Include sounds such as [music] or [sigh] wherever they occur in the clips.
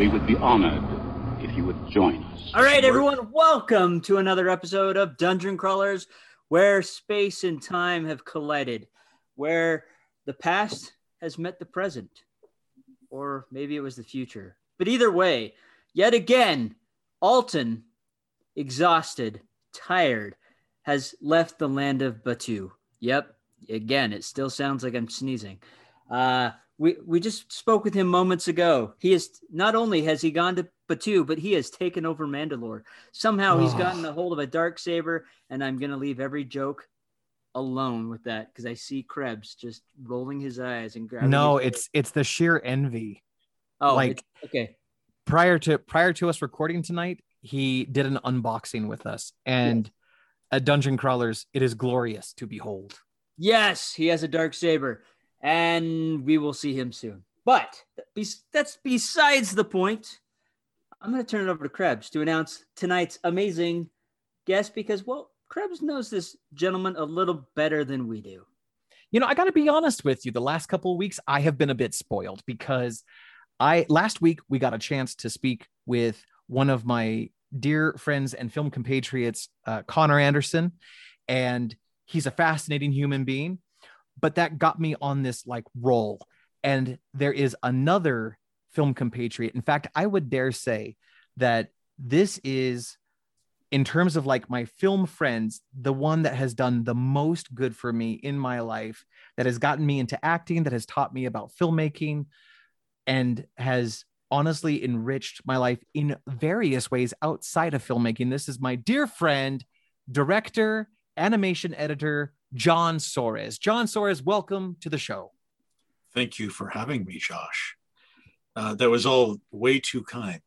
We would be honored if you would join us. All right, everyone, welcome to another episode of Dungeon Crawlers, where space and time have collided, where the past has met the present, or maybe it was the future. But either way, yet again, Alton, exhausted, tired, has left the land of Batuu. Yep, again, it still sounds like I'm sneezing. Uh, we we just spoke with him moments ago. He is not only has he gone to Batuu, but he has taken over Mandalore. Somehow he's gotten a hold of a dark saber, and I'm gonna leave every joke alone with that because I see Krebs just rolling his eyes and grabbing. No, it's it's the sheer envy. oh, like- okay. Prior to prior to us recording tonight, he did an unboxing with us, and at Dungeon Crawlers, it is glorious to behold. Yes, he has a dark saber, and we will see him soon. But that's besides the point. I'm going to turn it over to Krebs to announce tonight's amazing guest because, well, Krebs knows this gentleman a little better than we do. You know, I got to be honest with you. The last couple of weeks, I have been a bit spoiled because I last week we got a chance to speak with one of my dear friends and film compatriots, uh, Connor Anderson, and he's a fascinating human being. But that got me on this like roll. And there is another film compatriot. In fact, I would dare say that this is, in terms of like my film friends, the one that has done the most good for me in my life, that has gotten me into acting, that has taught me about filmmaking, and has honestly enriched my life in various ways outside of filmmaking. This is my dear friend, director, animation editor, John Soares. John Soares, welcome to the show. Thank you for having me, Josh. Uh, that was all way too kind.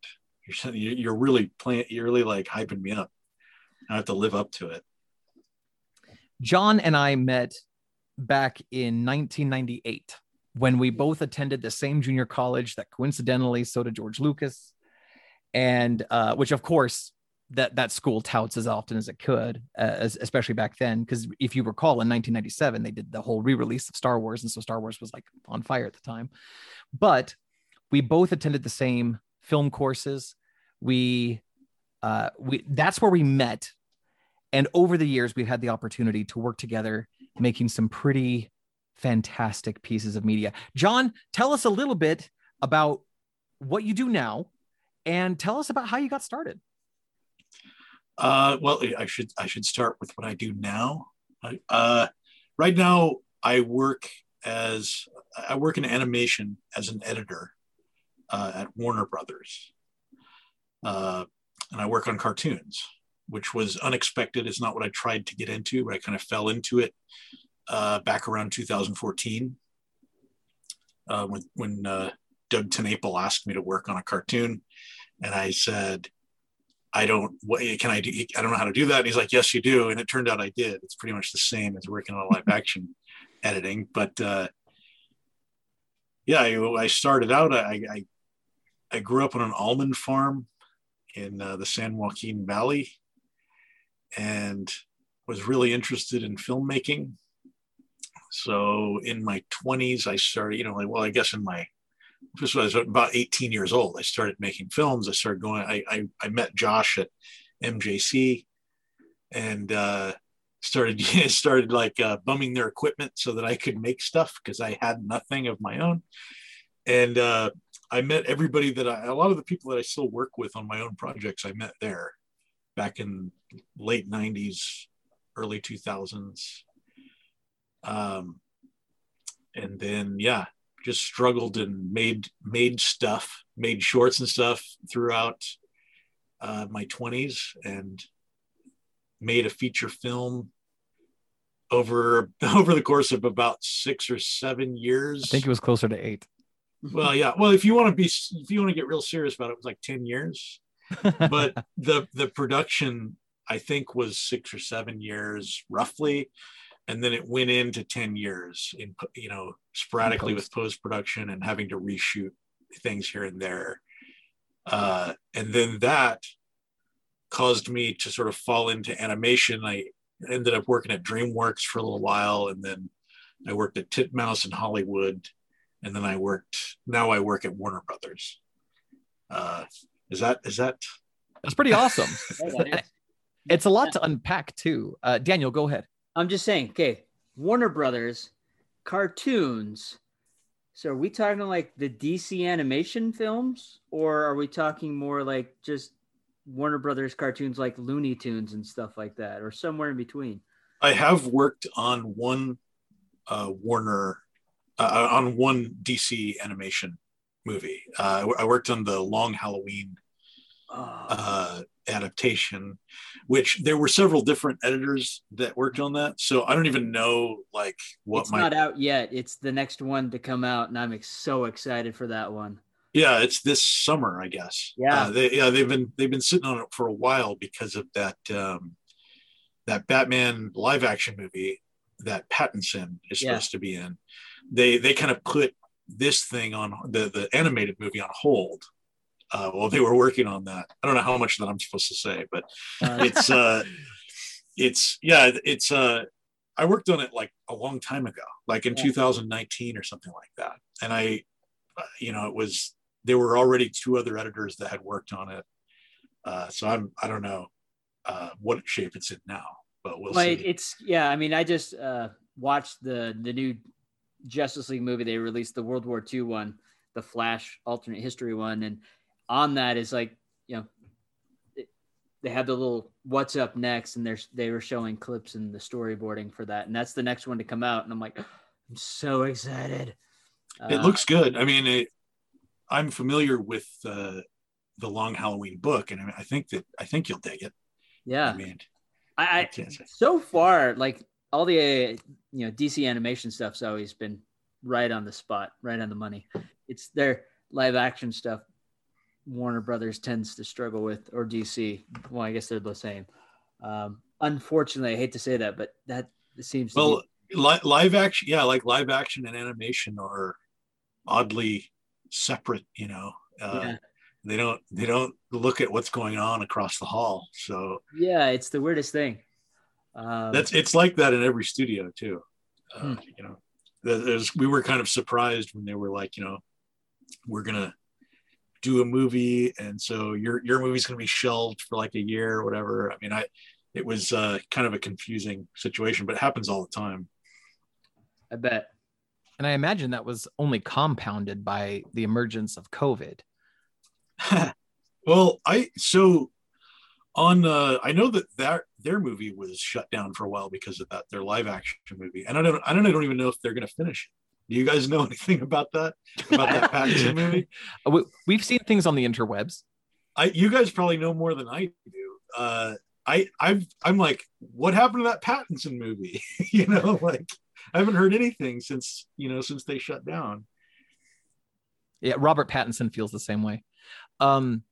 You're, you're really playing. You're really like hyping me up. I have to live up to it. John and I met back in 1998 when we both attended the same junior college that coincidentally so did George Lucas, and uh, which of course that that school touts as often as it could, uh, as, especially back then. Because if you recall, in 1997 they did the whole re-release of Star Wars, and so Star Wars was like on fire at the time. But we both attended the same film courses. We uh, we that's where we met and over the years we've had the opportunity to work together making some pretty fantastic pieces of media john tell us a little bit about what you do now and tell us about how you got started Uh, well, I should I should start with what I do now. Uh, right now, I work as I work in animation as an editor uh, at Warner Brothers, uh, and I work on cartoons, which was unexpected. It's not what I tried to get into, but I kind of fell into it uh, back around 2014 uh, when when uh, Doug TeNapel asked me to work on a cartoon, and I said. I don't. What can I do? I don't know how to do that. And he's like, yes, you do. And it turned out I did. It's pretty much the same as working on live action [laughs] editing. But uh, yeah, I, I started out. I, I I grew up on an almond farm in uh, the San Joaquin Valley, and was really interested in filmmaking. So in my 20s, I started. You know, like well, I guess in my this was about 18 years old. I started making films. I started going. I I, I met Josh at MJC, and uh, started [laughs] started like uh, bumming their equipment so that I could make stuff because I had nothing of my own. And uh, I met everybody that I, a lot of the people that I still work with on my own projects. I met there back in late 90s, early 2000s. Um, and then yeah, just struggled and made made stuff, made shorts and stuff throughout uh, my 20s, and made a feature film over [laughs] over the course of about six or seven years. i think it was closer to eight well, yeah. Well, if you want to be, if you want to get real serious about it, it was like ten years. [laughs] But the the production, I think, was six or seven years roughly, and then it went into ten years in you know sporadically with post production and having to reshoot things here and there, uh, and then that caused me to sort of fall into animation. I ended up working at DreamWorks for a little while, and then I worked at Titmouse in Hollywood, and then I worked. Now I work at Warner Brothers. Uh, is that is that? That's pretty awesome. [laughs] Yeah, that is. it's a lot to unpack too. Uh, Daniel, go ahead. I'm just saying, okay, Warner Brothers cartoons. So are we talking like the DC animation films, or are we talking more like just Warner Brothers cartoons like Looney Tunes and stuff like that, or somewhere in between? I have worked on one uh, Warner uh, on one DC animation movie. Uh, I worked on the Long Halloween Oh, uh, adaptation, which there were several different editors that worked on that. So I don't even know like what it's my not out yet. It's the next one to come out, and I'm so excited for that one. yeah, it's this summer, I guess. Yeah. uh, they, yeah, they've been they've been sitting on it for a while because of that um, that Batman live action movie that Pattinson is Yeah. supposed to be in. They they kind of put this thing on the the animated movie on hold. Uh, while they were working on that, I don't know how much that I'm supposed to say, but Uh, it's uh it's yeah it's uh i worked on it like a long time ago like in Yeah. 2019 or something like that and i you know it was there were already two other editors that had worked on it uh so i'm i don't know uh what shape it's in now but we'll see it's yeah. I mean, I just uh, watched the the new Justice League movie. They released the World War II one, the Flash alternate history one, and on that is like you know it- they had the little what's up next, and there's they were showing clips and the storyboarding for that, and that's the next one to come out, and I'm like, [gasps] I'm so excited. it Uh, looks good i mean it, i'm familiar with uh the long halloween book and I, mean, I think that i think you'll dig it yeah. i mean I, I I can't say. so far like all the uh, you know DC animation stuff's always been right on the spot, right on the money. It's their live action stuff. Warner Brothers tends to struggle with, or DC. Well, I guess they're the same. Um, unfortunately, I hate to say that, but that seems well be, li- live action yeah like live action and animation are oddly separate you know uh, Yeah. they don't they don't look at what's going on across the hall so yeah, it's the weirdest thing. Um, that's it's like that in every studio too uh, Hmm. you know there- there's we were kind of surprised when they were like you know we're gonna do a movie and so your your movie's gonna be shelved for like a year or whatever i mean i it was uh, kind of a confusing situation but it happens all the time I bet. And I imagine that was only compounded by the emergence of COVID. [laughs] well, I so on uh I know that that their movie was shut down for a while because of that their live action movie. And I don't I don't, I don't even know if they're going to finish it. Do you guys know [laughs] anything about that? About that Pattinson [laughs] movie? Uh, we- We've seen things on the interwebs. I you guys probably know more than I do. Uh I I've I'm like what happened to that Pattinson movie? [laughs] you know, like I haven't heard anything since, you know, since they shut down. Yeah, Robert Pattinson feels the same way. Um,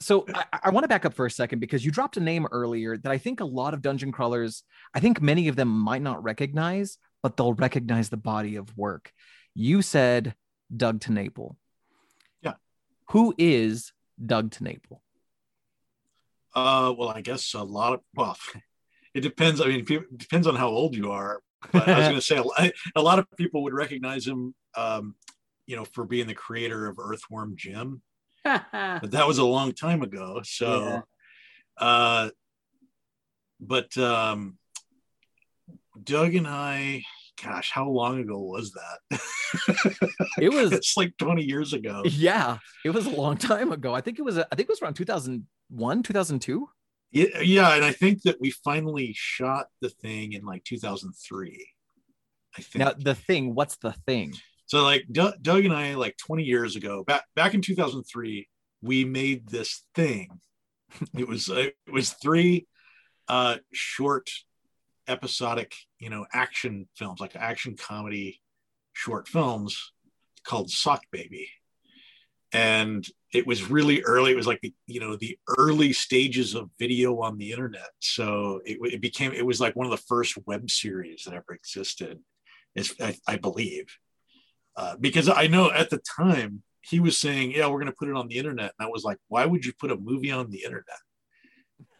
so I, I want to back up for a second because you dropped a name earlier that I think a lot of dungeon crawlers, I think many of them might not recognize, but they'll recognize the body of work. You said Doug TeNapel. Yeah. Who is Doug TeNapel? Uh, well, I guess a lot of well, it depends. I mean, it depends on how old you are. But I was going [laughs] to say a lot, a lot of people would recognize him, um, you know, for being the creator of Earthworm Jim. [laughs] But that was a long time ago. So, uh, but um, Doug and I, gosh, how long ago was that? It [laughs] was it's like 20 years ago. yeah, it was a long time ago. I think it was I think it was around 2001, 2002. Yeah, yeah, and I think that we finally shot the thing in like 2003. I think. Now the thing, what's the thing? so like Doug, Doug and I, like 20 years ago, back back in 2003, we made this thing. It was it was three uh, short episodic, you know, action films, like action comedy short films called Sock Baby. And it was really early. It was like the, you know, the early stages of video on the internet. So it, it became, it was like one of the first web series that ever existed, is, I, I believe. Uh, because I know at the time he was saying, yeah, we're going to put it on the internet. And I was like, why would you put a movie on the internet?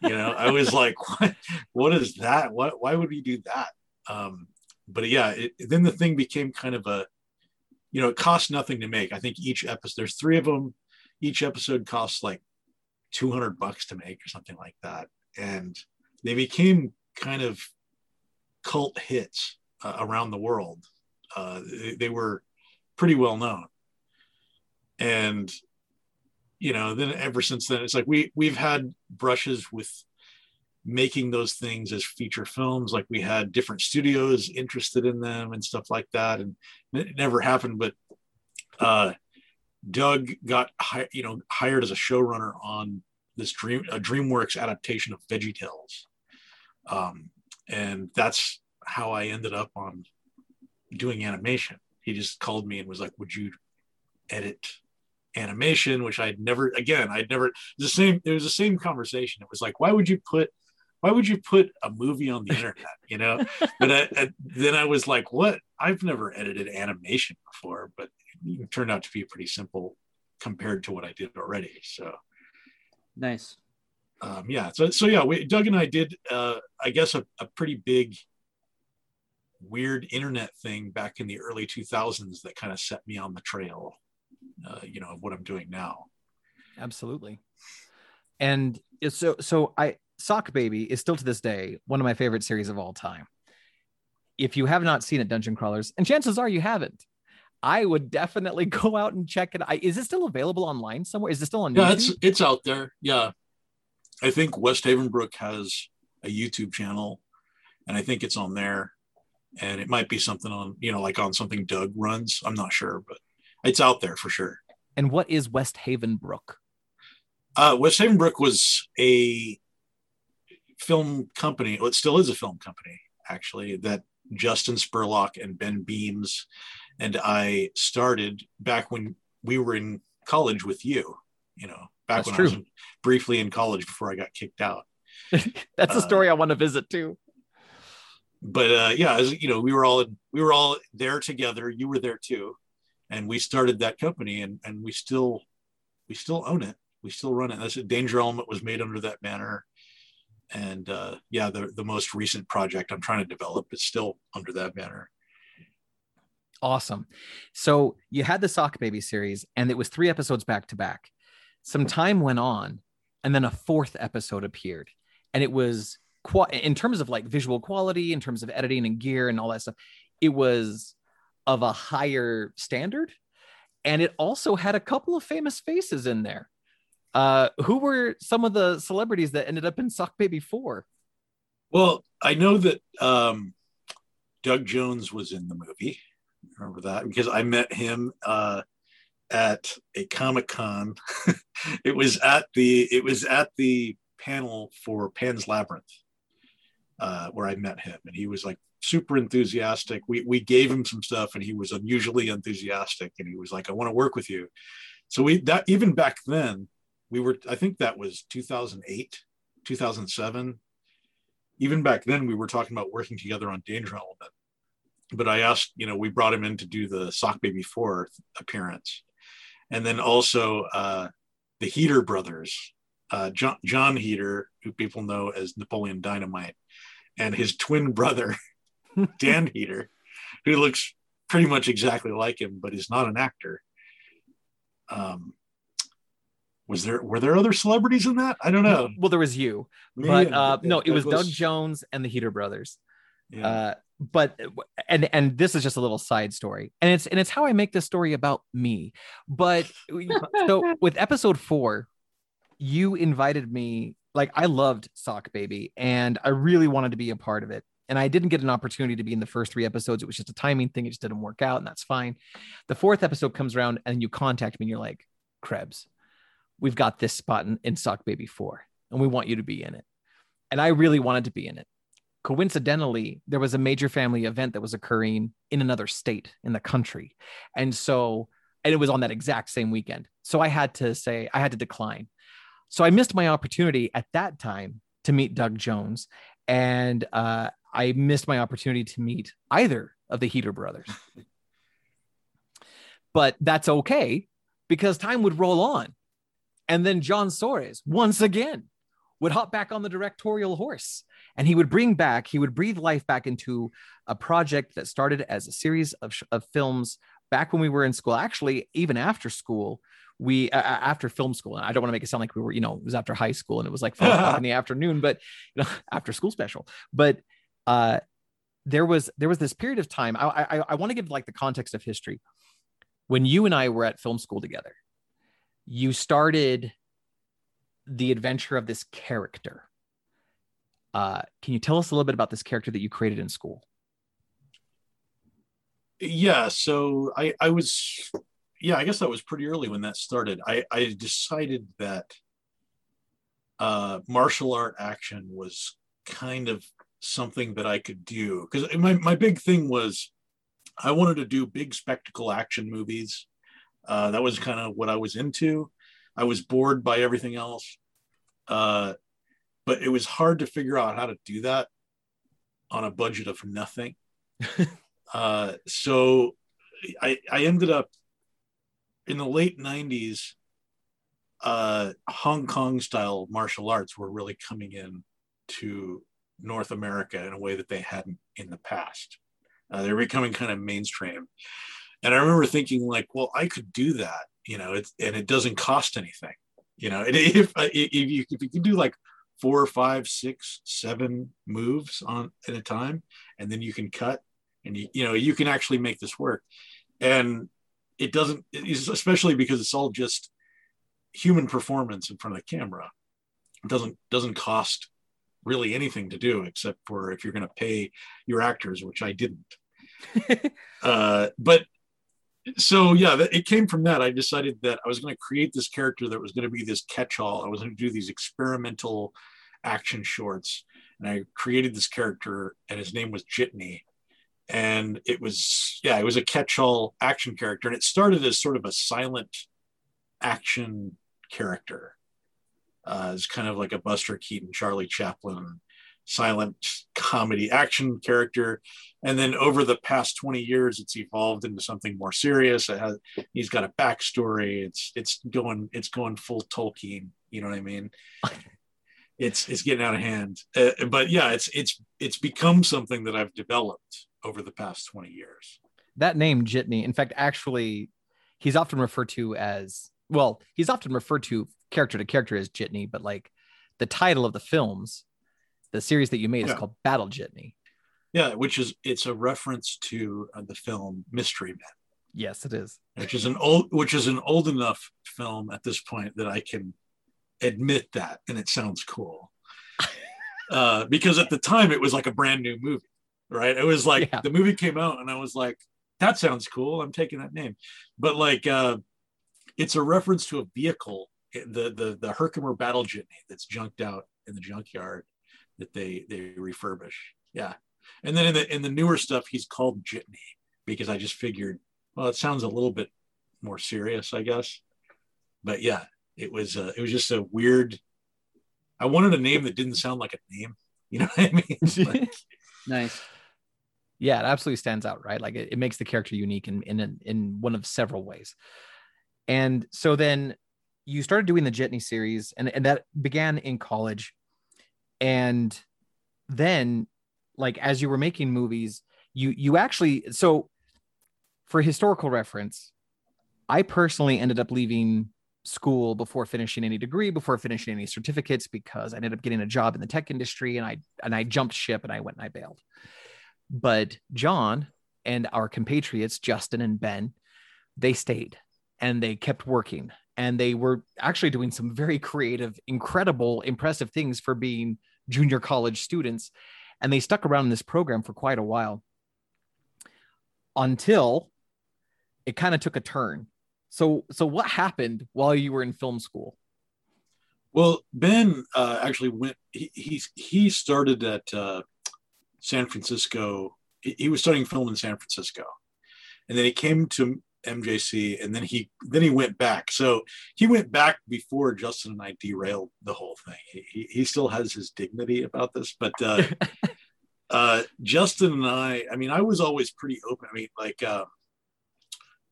You know, I was like, [laughs] what, what is that? What, why would we do that? Um, but yeah, it, then the thing became kind of a, you know, it cost nothing to make. I think each episode, there's three of them. each episode costs like 200 bucks to make or something like that and they became kind of cult hits uh, around the world uh, they, they were pretty well known and you know then ever since then it's like we we've had brushes with making those things as feature films. Like we had different studios interested in them and stuff like that. And it never happened but uh doug got you know hired as a showrunner on this dream a dreamworks adaptation of veggie tales um and that's how i ended up on doing animation. He just called me and was like would you edit animation which i'd never again i'd never the same it was the same conversation. It was like why would you put why would you put a movie on the internet you know? [laughs] But I, I, then i was like what? I've never edited animation before but it turned out to be pretty simple compared to what i did already so. Nice. um, yeah so so yeah we, doug and i did uh, i guess a, a pretty big weird internet thing back in the early 2000s that kind of set me on the trail uh, you know of what i'm doing now. Absolutely. And so so i sock baby is still to this day one of my favorite series of all time. If you have not seen it dungeon crawlers and chances are you haven't i would definitely [laughs] go out and check it. I, is it still available online somewhere? Is it still on yeah YouTube? it's it's out there. Yeah. I think west havenbrook has a youtube channel and i think it's on there. And it might be something on you know like on something doug runs. I'm not sure but it's out there for sure and what is west haven brook uh, West Havenbrook was a film company. Well, it still is a film company, actually, that Justin Spurlock and Ben Beams and I started back when we were in college with you, you know, back That's when true. I was briefly in college before I got kicked out. [laughs] that's a Uh, story i want to visit too But uh, yeah, as, you know, we were all we were all there together. You were there too, and we started that company, and and we still we still own it. We still run it. That's a Danger Element was made under that banner, and uh, yeah, the the most recent project I'm trying to develop is still under that banner. Awesome. So you had the Sock Baby series, and it was three episodes back to back. Some time went on, and then a fourth episode appeared, and it was in terms of like visual quality, in terms of editing and gear and all that stuff. It was of a higher standard, and it also had a couple of famous faces in there. Uh, who were some of the celebrities that ended up in Sock Baby Four? Well, I know that um, Doug Jones was in the movie. Remember that because I met him uh, at a Comic Con. [laughs] it was at the it was at the panel for Pan's Labyrinth uh, where I met him, and he was like super enthusiastic. We we gave him some stuff, and he was unusually enthusiastic, and he was like, "I want to work with you." So we that even back then we were I think that was 2008, 2007 even back then we were talking about working together on danger element but i asked you know we brought him in to do the sock baby 4 appearance and then also uh the heder brothers uh john, jon heder who people know as napoleon dynamite and his twin brother [laughs] dan heder who looks pretty much exactly like him but is not an actor. Um was there were there other celebrities in that? I don't know. Well, there was you, but and- uh, no, it was Doug Jones and the Heder Brothers. yeah. uh but and and this is just a little side story and it's and it's how i make this story about me. But [laughs] so with episode four you invited me like i loved sock baby and i really wanted to be a part of it and i didn't get an opportunity to be in the first three episodes. It was just a timing thing. It just didn't work out and that's fine. The fourth episode comes around and you contact me and you're like krebs we've got this spot in, in sock baby 4 and we want you to be in it. And i really wanted to be in it. Coincidentally there was a major family event that was occurring in another state in the country. And so and it was on that exact same weekend. So i had to say i had to decline. So i missed my opportunity at that time to meet doug jones. And uh, i missed my opportunity to meet either of the heder brothers. [laughs] But that's okay because time would roll on. And then john soares once again would hop back on the directorial horse and he would bring back he would breathe life back into a project that started as a series of, sh- of films back when we were in school. Actually even after school we uh, after film school and i don't want to make it sound like we were you know it was after high school and it was like in the [laughs] afternoon but you know [laughs] after school special. But uh there was there was this period of time i i, I want to give like the context of history. When you and i were at film school together you started the adventure of this character. Uh can you tell us a little bit about this character that you created in school? Yeah so i i was yeah i guess that was pretty early when that started. I i decided that uh martial art action was kind of something that i could do. Because my, my big thing was i wanted to do big spectacle action movies. Uh that was kind of what i was into. I was bored by everything else. Uh but it was hard to figure out how to do that on a budget of nothing. [laughs] Uh, so I, I ended up in the late 90s, uh, Hong Kong style martial arts were really coming in to North America in a way that they hadn't in the past. Uh, they're becoming kind of mainstream. And I remember thinking like, well, I could do that, you know, it's, and it doesn't cost anything, you know, [laughs] if, if you, if you can do like four, five, six, seven moves on at a time, and then you can cut and you, you know you can actually make this work and it doesn't especially because it's all just human performance in front of the camera it doesn't doesn't cost really anything to do except for if you're going to pay your actors which i didn't. [laughs] Uh, but so yeah it came from that. I decided that i was going to create this character that was going to be this catch-all. I was going to do these experimental action shorts and i created this character and his name was jitney. And it was yeah it was a catch-all action character and it started as sort of a silent action character uh, it's kind of like a buster keaton charlie chaplin silent comedy action character. And then over the past 20 years it's evolved into something more serious. It has, he's got a backstory. It's it's going it's going full tolkien you know what i mean? [laughs] It's it's getting out of hand. Uh, but yeah it's it's it's become something that i've developed over the past 20 years. That name, Jitney, in fact, actually, he's often referred to as well, he's often referred to character to character as Jitney, but like the title of the films, the series that you made yeah. is called Battle Jitney. Yeah, which is it's a reference to uh, the film Mystery Men. Yes, it is. Which is an old, which is an old enough film at this point that I can admit that, and it sounds cool. [laughs] uh, because at the time it was like a brand new movie right? It was like yeah. the movie came out and I was like, that sounds cool. I'm taking that name. But like uh it's a reference to a vehicle, the the the Herkimer battle jitney that's junked out in the junkyard that they they refurbish. Yeah. And then in the in the newer stuff, he's called Jitney because I just figured, well, it sounds a little bit more serious, I guess. But yeah, it was uh, it was just a weird. I wanted a name that didn't sound like a name. You know [laughs] what I mean? [laughs] Like, nice yeah it absolutely stands out right like it, it makes the character unique in, in in one of several ways and so then you started doing the jitney series and, and that began in college. And then like as you were making movies you you actually so for historical reference i personally ended up leaving school before finishing any degree before finishing any certificates because i ended up getting a job in the tech industry and i and i jumped ship and i went and i bailed. But John and our compatriots, Justin and Ben, they stayed and they kept working and they were actually doing some very creative, incredible, impressive things for being junior college students. And they stuck around in this program for quite a while until it kind of took a turn. So, so what happened while you were in film school? Well, Ben uh, actually went. He, he he started at uh, San Francisco. He was studying film in San Francisco, and then he came to MJC, and then he then he went back. So he went back before Justin and I derailed the whole thing. He he still has his dignity about this, but uh, [laughs] uh, Justin and I, I mean, I was always pretty open. I mean, like uh,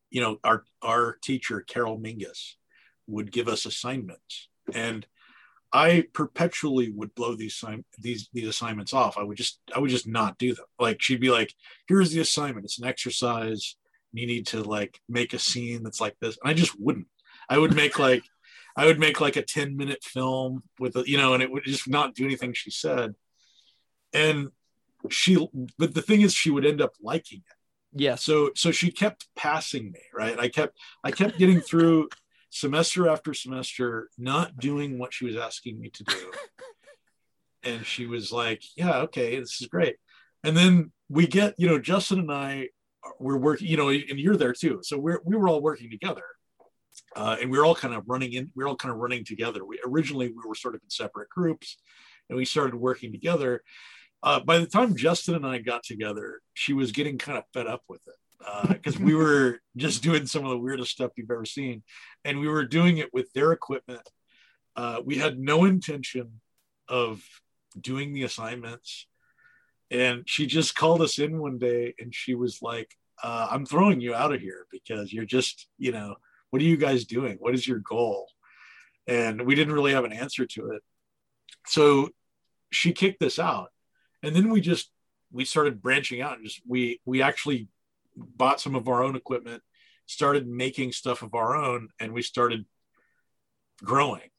you know, our our teacher Carol Mingus would give us assignments, and I perpetually would blow these these these assignments off. I would just I would just not do them. Like she'd be like, "Here's the assignment. It's an exercise. You need to like make a scene that's like this." And I just wouldn't. I would make [laughs] like I would make like a 10 minute film with a, you know, and it would just not do anything she said. And she but the thing is she would end up liking it. yeah So so she kept passing me, right? I kept I kept getting through [laughs] semester after semester not doing what she was asking me to do. [laughs] and she was like, "Yeah, okay, this is great." And then we get, you know, Justin and I we're working, you know, and you're there too. So we're we were all working together. Uh, and we are all kind of running in, we are all kind of running together. We originally we were sort of in separate groups and we started working together. Uh, by the time Justin and I got together, she was getting kind of fed up with it because uh, we [laughs] were just doing some of the weirdest stuff you've ever seen, and we were doing it with their equipment. Uh, we had no intention of doing the assignments, and she just called us in one day, and she was like, uh, "I'm throwing you out of here because you're just, you know, what are you guys doing? What is your goal?" And we didn't really have an answer to it, so she kicked us out and then we just we started branching out and just we we actually bought some of our own equipment started making stuff of our own and we started growing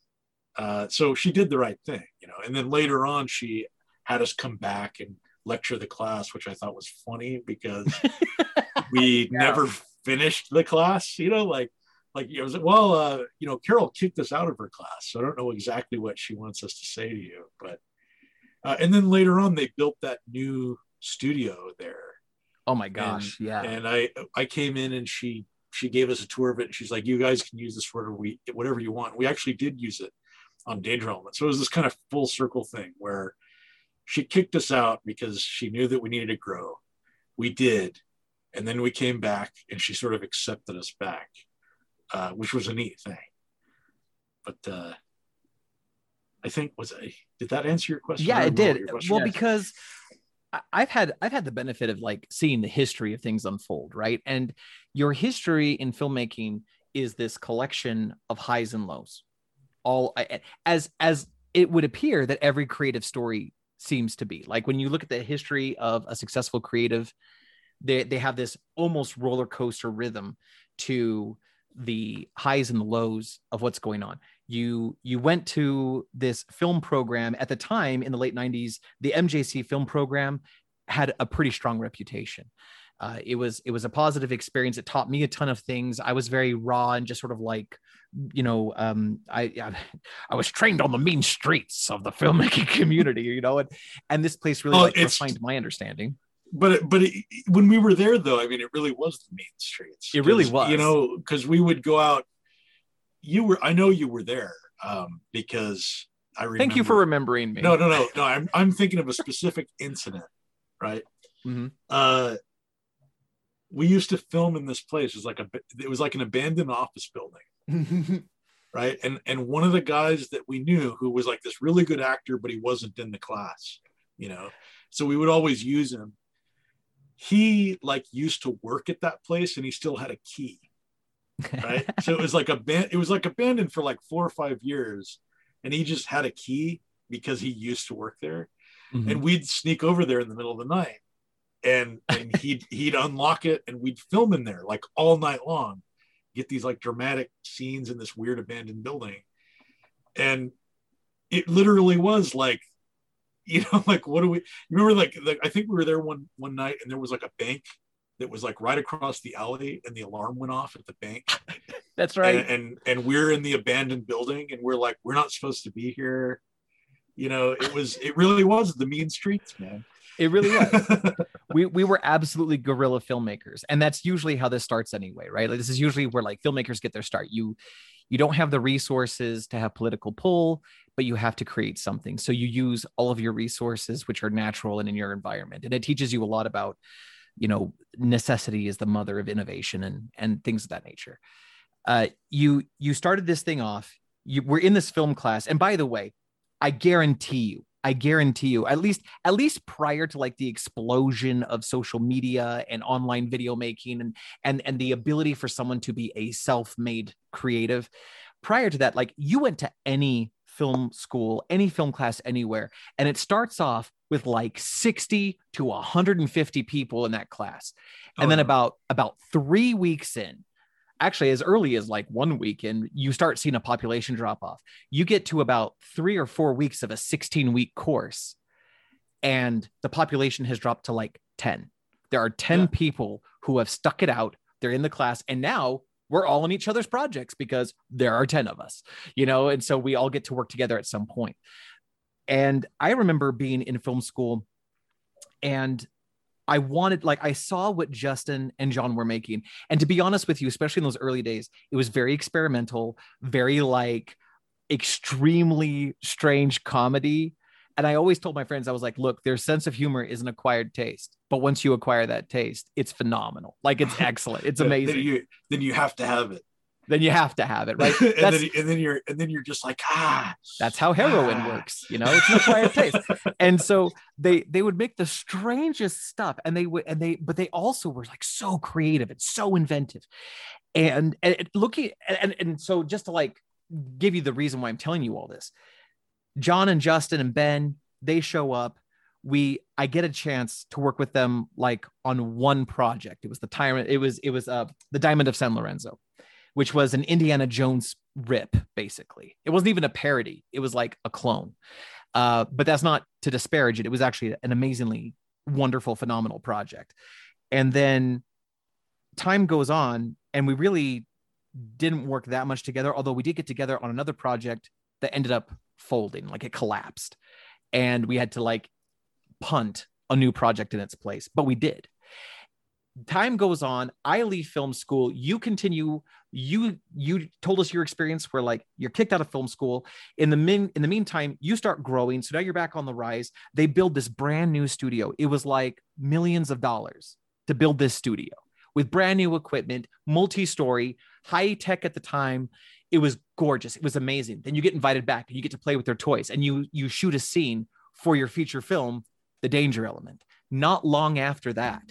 uh, so she did the right thing you know and then later on she had us come back and lecture the class which i thought was funny because [laughs] we [laughs] yeah. never finished the class you know like like it was well uh, you know carol kicked us out of her class so i don't know exactly what she wants us to say to you but uh, and then later on, they built that new studio there. Oh my gosh, and, yeah. And I I came in and she she gave us a tour of it. And she's like, "You guys can use this for whatever you want." We actually did use it on Danger Element, so it was this kind of full circle thing where she kicked us out because she knew that we needed to grow. We did, and then we came back, and she sort of accepted us back, uh, which was a neat thing. But uh, I think was I did that answer your question? Yeah, it did. Well, because I've had I've had the benefit of like seeing the history of things unfold, right? And your history in filmmaking is this collection of highs and lows. All as as it would appear that every creative story seems to be. Like when you look at the history of a successful creative, they they have this almost roller coaster rhythm to the highs and the lows of what's going on. You you went to this film program. At the time in the late 90s the mjc film program had a pretty strong reputation. Uh, it was it was a positive experience. It taught me a ton of things. I was very raw and just sort of like you know um, I, I, I was trained on the mean streets of the filmmaking [laughs] community you know and and this place really oh, like refined my understanding but but it, when we were there though i mean it really was the main streets it really was you know because we would go out you were I know you were there um, because I remember, Thank you for remembering me. No, no, no, no. I'm I'm thinking of a specific incident, right? Mm-hmm. Uh, we used to film in this place. It was like a it was like an abandoned office building. [laughs] right and and one of the guys that we knew who was like this really good actor but he wasn't in the class you know so we would always use him he like used to work at that place and he still had a key [laughs] right? so it was like a band. It was like abandoned for like four or five years, and he just had a key because he used to work there, mm-hmm. and we'd sneak over there in the middle of the night, and and [laughs] he'd he'd unlock it, and we'd film in there like all night long, get these like dramatic scenes in this weird abandoned building, and it literally was like [laughs] you know like what do we remember like, like i think we were there one one night and there was like a bank that was like right across the alley and the alarm went off at the bank. [laughs] That's right. And, and, and we're in the abandoned building and we're like, we're not supposed to be here. You know, it was it really was the mean streets, man. It really was. [laughs] we we were absolutely guerrilla filmmakers. And that's usually how this starts anyway, right? Like this is usually where like filmmakers get their start. You you don't have the resources to have political pull, but you have to create something. So you use all of your resources, which are natural and in your environment. And it teaches you a lot about you know necessity is the mother of innovation and and things of that nature uh, you you started this thing off you were in this film class and by the way i guarantee you i guarantee you at least at least prior to like the explosion of social media and online video making and and and the ability for someone to be a self-made creative prior to that like you went to any film school any film class anywhere and it starts off with like 60 to 150 people in that class. And oh, then about about 3 weeks in, actually as early as like one week and you start seeing a population drop off you get to about three or four weeks of a 16 week course and the population has dropped to like 10 there are 10 Yeah. people who have stuck it out they're in the class and now we're all in each other's projects because there are 10 of us you know and so we all get to work together at some point and i remember being in film school and I wanted, like, I saw what Justin and John were making. And to be honest with you, especially in those early days, it was very experimental, very like extremely strange comedy. And I always told my friends, I was like, look, their sense of humor is an acquired taste. But once you acquire that taste, it's phenomenal. Like, it's [laughs] excellent. It's amazing. Then you then you have to have it. Then you have to have it, right? [laughs] and, then, and then you're and then you're just like ah. that's how heroin Ah. works you know it's an acquired taste [laughs] and so they they would make the strangest stuff and they would and they but they also were like so creative and so inventive and and looking and and so just to like give you the reason why i'm telling you all this john and justin and ben they show up we i get a chance to work with them like on one project it was the tyrant it was it was uh the diamond of san lorenzo which was an indiana jones rip basically. It wasn't even a parody. It was like a clone. Uh, but that's not to disparage it. It was actually an amazingly wonderful phenomenal project. And then time goes on and we really didn't work that much together although we did get together on another project that ended up folding like it collapsed. And we had to like punt a new project in its place but we did. Time goes on. I leave film school. You continue you you told us your experience where like you're kicked out of film school. In the min in the meantime you start growing. So now you're back on the rise. They build this brand new studio. It was like millions of dollars to build this studio with brand new equipment multi-story high tech at the time. It was gorgeous. It was amazing. Then you get invited back and you get to play with their toys and you you shoot a scene for your feature film the danger element. Not long after that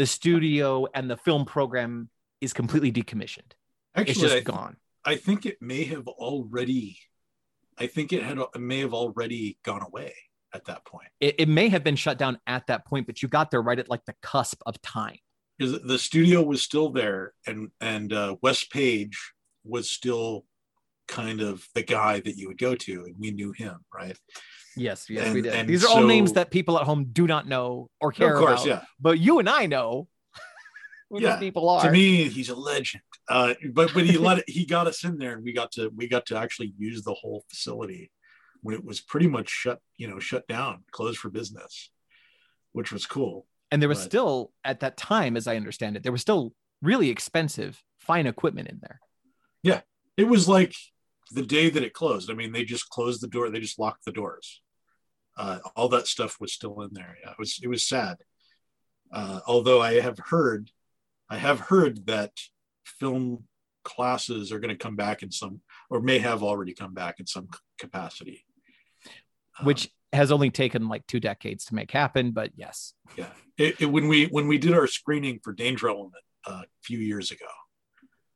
the studio and the film program is completely decommissioned. Actually, it's just I, gone. I think it may have already. I think it had it may have already gone away at that point. it, it may have been shut down at that point but you got there right at like the cusp of time. Because the studio was still there and and uh, Wes Page was still kind of the guy that you would go to and we knew him right? Yes yes And- we did these are all names that people at home do not know or care of course about yeah. but you and i know who Yeah. these people are. to me he's a legend. Uh, but but he let it he got us in there and we got to we got to actually use the whole facility when it was pretty much shut you know shut down closed for business which was cool. And there was but- still at that time as i understand it there was still really expensive fine equipment in there. Yeah, it was like the day that it closed. I mean they just closed the door they just locked the doors. Uh, all that stuff was still in there. Yeah it was it was sad. Uh, although i have heard i have heard that film classes are going to come back in some or may have already come back in some capacity. Um, which has only taken like two decades to make happen but yes. Yeah. It, it- when we when we did our screening for danger element uh, a few years ago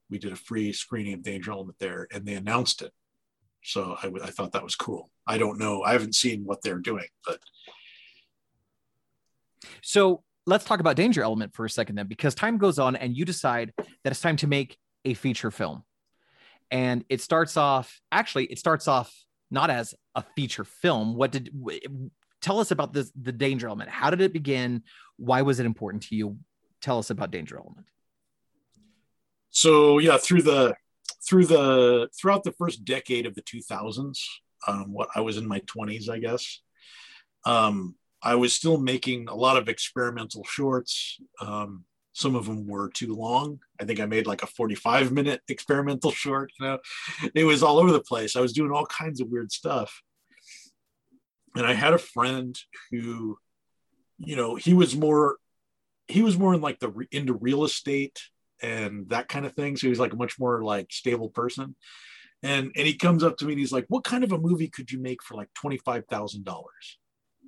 we did a free screening of danger element there and they announced it. So I, I thought that was cool. I don't know. I haven't seen what they're doing but So let's talk about Danger Element for a second then, because time goes on and you decide that it's time to make a feature film. And it starts off, actually, it starts off not as a feature film. What did, tell us about this, the Danger Element. How did it begin? Why was it important to you? Tell us about Danger Element. so yeah through the through the throughout the first decade of the 2000s um, what i was in my 20s i guess um, i was still making a lot of experimental shorts um, some of them were too long i think i made like a 45 minute [laughs] experimental short you know it was all over the place i was doing all kinds of weird stuff and i had a friend who you know he was more he was more in like the into real estate and that kind of thing. So he was like a much more like stable person. And and he comes up to me and he's like, "What kind of a movie could you make for like twenty five thousand dollars?"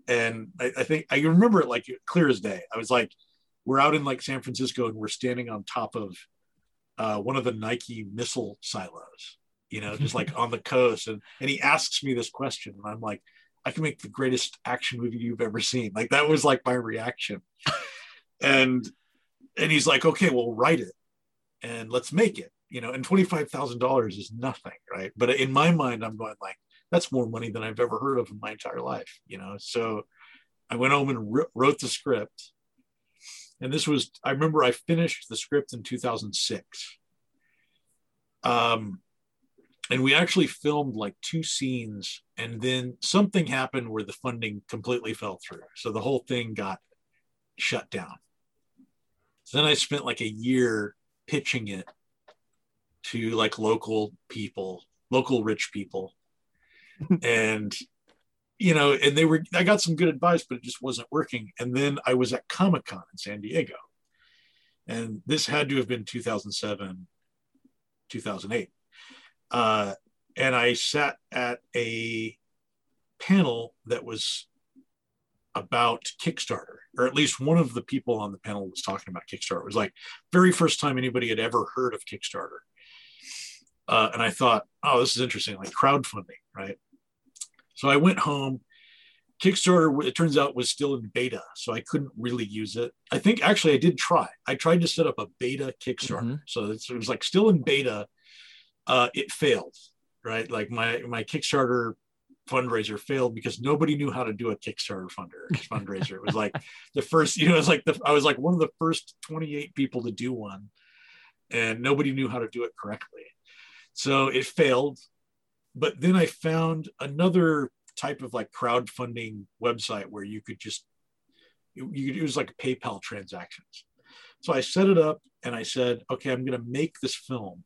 And I, I think I remember it like clear as day. I was like, "We're out in like San Francisco and we're standing on top of uh, one of the Nike missile silos, you know, just like [laughs] on the coast." And and he asks me this question, and I'm like, "I can make the greatest action movie you've ever seen." Like that was like my reaction. [laughs] and and he's like, "Okay, well, write it." and let's make it. You know, and twenty five thousand dollars is nothing, right? But in my mind, I'm going like, that's more money than I've ever heard of in my entire life. You know, so I went home and wrote the script. And this was, I remember I finished the script in 2006. Um, and we actually filmed like two scenes and then something happened where the funding completely fell through so the whole thing got shut down so then i spent like a year pitching it to like local people local rich people and you know and they were i got some good advice but it just wasn't working and then i was at comic-con in san diego and this had to have been 2007 2008 uh, and I sat at a panel that was about Kickstarter, or at least one of the people on the panel was talking about Kickstarter. It was like very first time anybody had ever heard of Kickstarter. Uh, and I thought, oh, this is interesting, like crowdfunding, right? So I went home. Kickstarter, it turns out, was still in beta, so I couldn't really use it. I think actually I did try. I tried to set up a beta Kickstarter, mm-hmm. so it was like still in beta, uh, it failed, right? Like my my Kickstarter fundraiser failed because nobody knew how to do a Kickstarter funder fundraiser. It was like [laughs] the first, you know, it was like the I was like one of the first 28 people to do one, and nobody knew how to do it correctly. So it failed. But then I found another type of like crowdfunding website where you could just you, could use like PayPal transactions. So I set it up and I said, okay, I'm going to make this film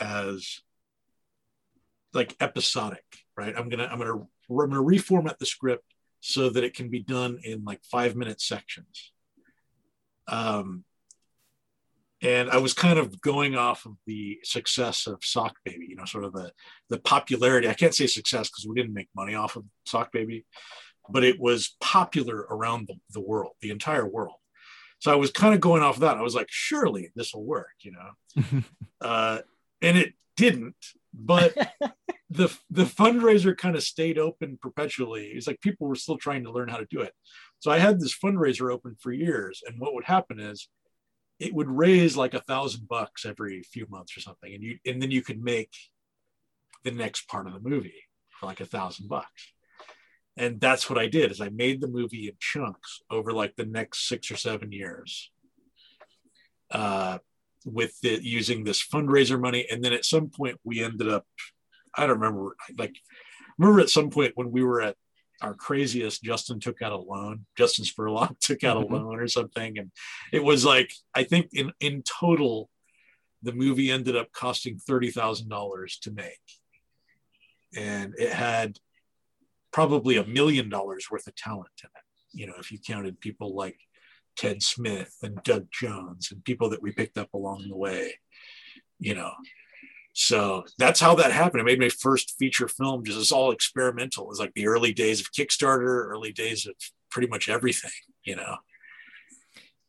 as like episodic, right? I'm gonna I'm gonna I'm gonna reformat the script so that it can be done in like five minute sections. Um, and I was kind of going off of the success of Sock Baby, you know, sort of the the popularity. I can't say success because we didn't make money off of Sock Baby, but it was popular around the, the world, the entire world. So I was kind of going off of that. I was like, surely this will work, you know. [laughs] uh, and it didn't but [laughs] the the fundraiser kind of stayed open perpetually it's like people were still trying to learn how to do it so i had this fundraiser open for years and what would happen is it would raise like a thousand bucks every few months or something and you and then you could make the next part of the movie for like a thousand bucks and that's what i did is i made the movie in chunks over like the next six or seven years uh, with the, using this fundraiser money. And then at some point we ended up, I don't remember, like, remember at some point when we were at our craziest, Justin took out a loan. Justin Spurlock [laughs] took out a mm-hmm. loan or something. And it was like, I think in, in total, the movie ended up costing $30,000 to make. And it had probably a million dollars worth of talent in it. You know, if you counted people like Ted Smith and Doug Jones and people that we picked up along the way, you know. So that's how that happened. I made my first feature film, just it's all experimental. It was like the early days of Kickstarter, early days of pretty much everything, you know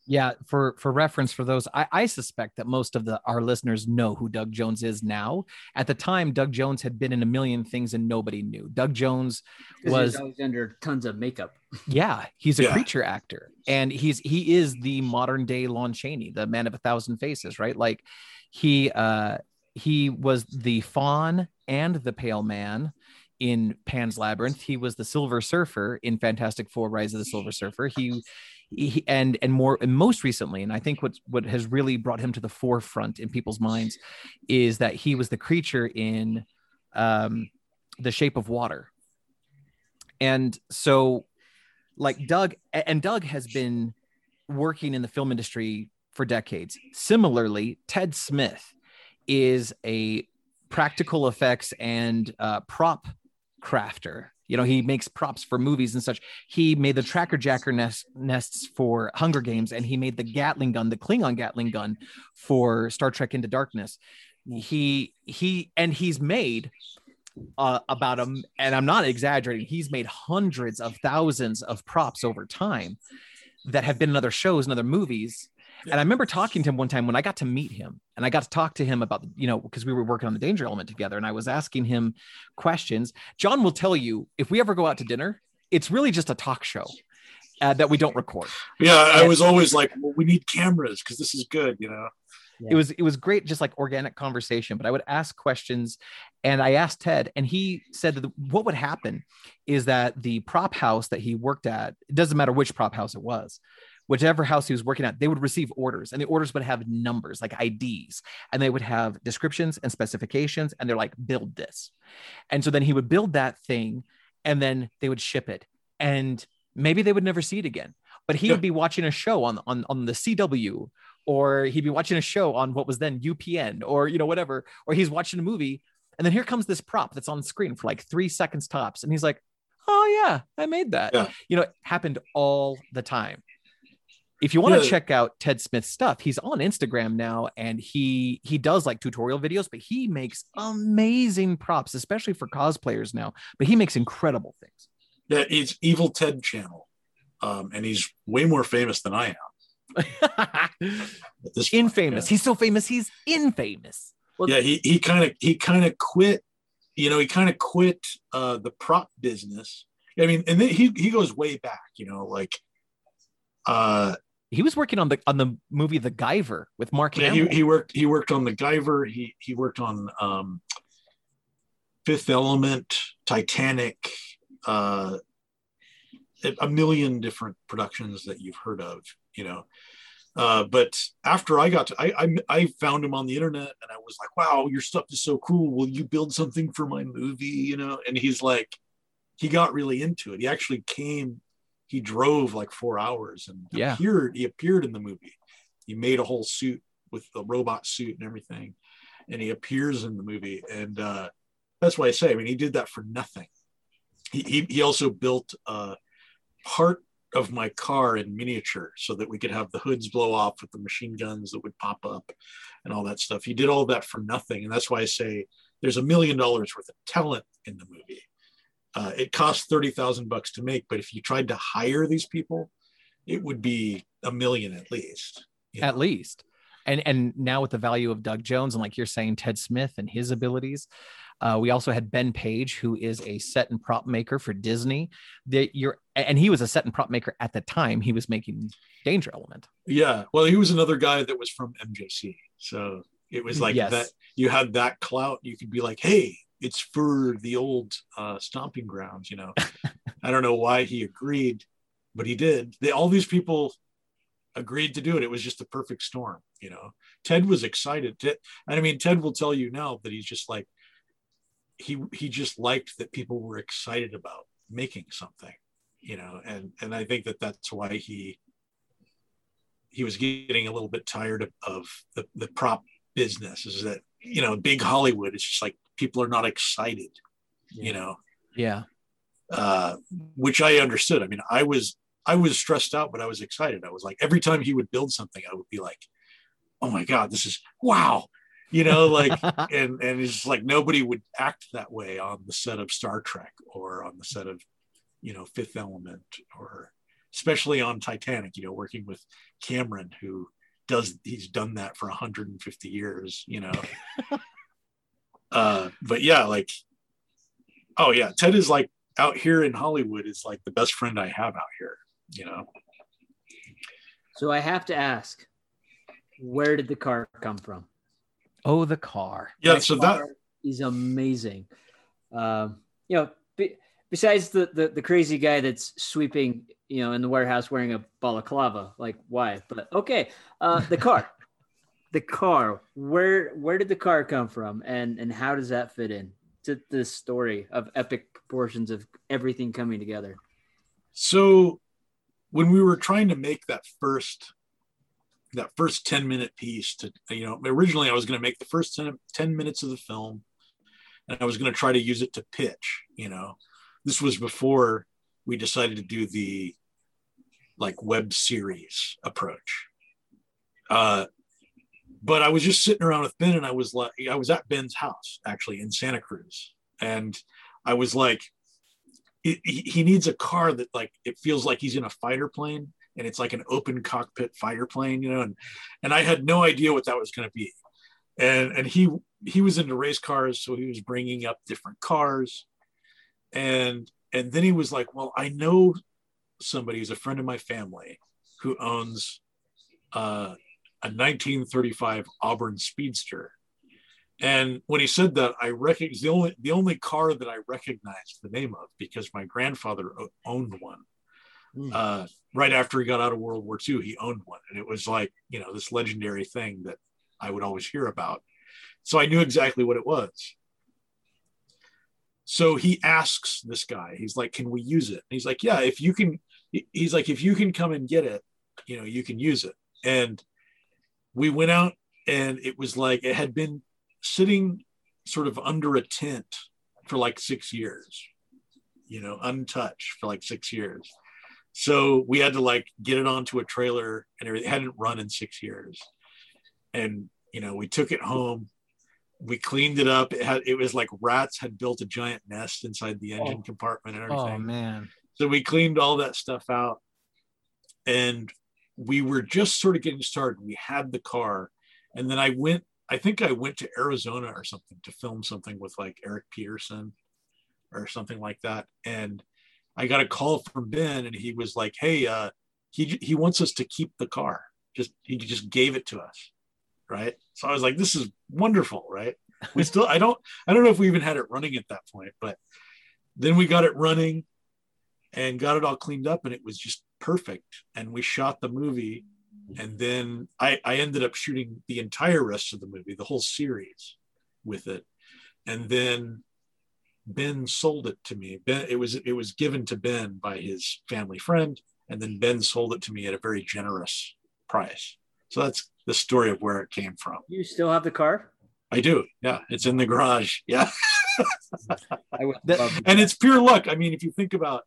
yeah for for reference for those I, I suspect that most of the our listeners know who doug jones is now at the time doug jones had been in a million things and nobody knew doug jones was always under tons of makeup yeah he's a yeah. creature actor and he's he is the modern day lon chaney the man of a thousand faces right like he uh he was the faun and the pale man in Pan's Labyrinth. He was the Silver Surfer in Fantastic Four: Rise of the Silver Surfer. He he, and and more and most recently and i think what what has really brought him to the forefront in people's minds is that he was the creature in um, the shape of water and so like doug and doug has been working in the film industry for decades similarly ted smith is a practical effects and uh, prop crafter you know, he makes props for movies and such. He made the tracker jacker nest, nests for Hunger Games, and he made the Gatling gun, the Klingon Gatling gun, for Star Trek Into Darkness. He he and he's made uh, about him, and I'm not exaggerating. He's made hundreds of thousands of props over time that have been in other shows and other movies and I remember talking to him one time when I got to meet him and I got to talk to him about, you know, because we were working on the danger element together and I was asking him questions. John will tell you if we ever go out to dinner, it's really just a talk show. uh, that we don't record. Yeah, I was always like, well, we need cameras because this is good, you know. It was it was great, just like organic conversation. But I would ask questions, and I asked Ted, and he said that the, what would happen is that the prop house that he worked at, it doesn't matter which prop house it was, whichever house he was working at, they would receive orders, and the orders would have numbers like IDs, and they would have descriptions and specifications, and they're like, build this. And so then he would build that thing, and then they would ship it, and maybe they would never see it again. But he Yeah. would be watching a show on on on the CW, or he'd be watching a show on what was then UPN, or you know whatever, or he's watching a movie, and then here comes this prop that's on screen for like three seconds tops, and he's like, "Oh yeah, I made that." Yeah. You know, it happened all the time. If you want to Yeah. check out Ted Smith's stuff, he's on Instagram now, and he he does like tutorial videos, but he makes amazing props, especially for cosplayers now. But he makes incredible things. Yeah, it's Evil Ted channel, um, and he's way more famous than I am. This point, infamous. yeah. He's so famous. He's infamous. Well, yeah he he kind of he kind of quit you know he kind of quit uh the prop business i mean and then he he goes way back you know like uh He was working on the on the movie The Guyver with Mark yeah, Hamill. he, he worked he worked on the Guyver he he worked on um fifth element titanic uh a- million different productions that you've heard of you know uh, but after I got to, I, I, I found him on the internet and I was like, wow, your stuff is so cool. Will you build something for my movie? You know? And he's like, he got really into it. He actually came, he drove like four hours and Yeah. appeared, he appeared in the movie. He made a whole suit with the robot suit and everything. And he appears in the movie. And uh, that's why I say, I mean, he did that for nothing. He, he, he also built uh, part of my car in miniature so that we could have the hoods blow off with the machine guns that would pop up and all that stuff. He did all that for nothing. And that's why I say there's a million dollars worth of talent in the movie. Uh, it costs 30,000 bucks to make, but if you tried to hire these people, it would be a million at least. at know? least. And and now with the value of Doug Jones and like you're saying Ted Smith and his abilities, uh, we also had Ben Page, who is a set and prop maker for Disney. That you're and he was a set and prop maker at the time. He was making Danger Element. Yeah. Well, he was another guy that was from MJC. So it was like Yes. that. You had that clout. You could be like, hey, it's for the old uh, stomping grounds. You know, [laughs] I don't know why he agreed, but he did. They, all these people agreed to do it. It was just a perfect storm. You know, Ted was excited. Ted, and I mean, Ted will tell you now that he's just like, he he just liked that people were excited about making something you know and and i think that that's why he he was getting a little bit tired of, of the, the prop business is that you know big hollywood it's just like people are not excited you know? Yeah. uh which i understood. I mean i was i was stressed out but i was excited. I was like every time he would build something i would be like oh my god this is wow you know like [laughs] and and it's like nobody would act that way on the set of Star Trek or on the set of you know Fifth Element or especially on Titanic you know working with Cameron who does he's done that for 150 years you know [laughs] uh but yeah like oh yeah Ted is like out here in Hollywood is like the best friend I have out here you know So I have to ask, where did the car come from? oh, the car. yeah so that car is amazing. Um, you know, be, besides the, the the crazy guy that's sweeping, you know, in the warehouse wearing a balaclava, like why? But okay, uh, the car, [laughs] the car. Where where did the car come from, and and how does that fit in to this story of epic proportions of everything coming together? So when we were trying to make that first that first 10 minute piece to you know originally I was going to make the first 10, 10 minutes of the film and I was going to try to use it to pitch, you know. This was before we decided to do the like web series approach. Uh but I was just sitting around with Ben and I was like I was at Ben's house actually in Santa Cruz. And I was like he, he needs a car that like it feels like he's in a fighter plane and it's like an open cockpit fighter plane you know? And and i had no idea what that was going to be. And and he he was into race cars so he was bringing up different cars and and then he was like well i know somebody who's a friend of my family who owns uh, a 1935 Auburn Speedster. And when he said that, I recognized the only the only car that I recognized the name of because my grandfather owned one. Mm. Uh, right after he got out of World War II, he owned one, and it was like you know this legendary thing that I would always hear about. So I knew exactly what it was. So he asks this guy, he's like, "Can we use it?" And he's like, "Yeah, if you can." He's like, "If you can come and get it, you know, you can use it." And we went out, and it was like it had been sitting sort of under a tent for like six years, you know, untouched for like six years. So we had to like get it onto a trailer and it hadn't run in six years. And, you know, we took it home. We cleaned it up. It had, it was like rats had built a giant nest inside the engine oh. compartment and everything. Oh man. So we cleaned all that stuff out and we were just sort of getting started. We had the car. And then I went I think I went to Arizona or something to film something with like Eric Peterson or something like that. And I got a call from Ben and he was like, Hey, uh, he, he wants us to keep the car. Just, he just gave it to us. Right. So I was like, this is wonderful. Right. We still, I don't, I don't know if we even had it running at that point, but then we got it running and got it all cleaned up and it was just perfect. And we shot the movie and then I, I ended up shooting the entire rest of the movie, the whole series with it. And then Ben sold it to me. Ben, it was it was given to Ben by his family friend, and then Ben sold it to me at a very generous price. So that's the story of where it came from. You still have the car? I do. Yeah, it's in the garage. Yeah. [laughs] And it's pure luck. I mean, if you think about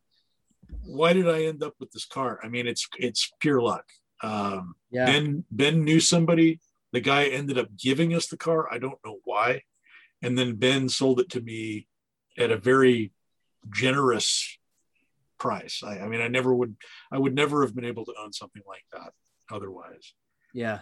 why did I end up with this car? I mean, it's it's pure luck. Um, yeah. Ben Ben knew somebody. The guy ended up giving us the car. I don't know why. And then Ben sold it to me at a very generous price. I, I mean, I never would. I would never have been able to own something like that otherwise. Yeah,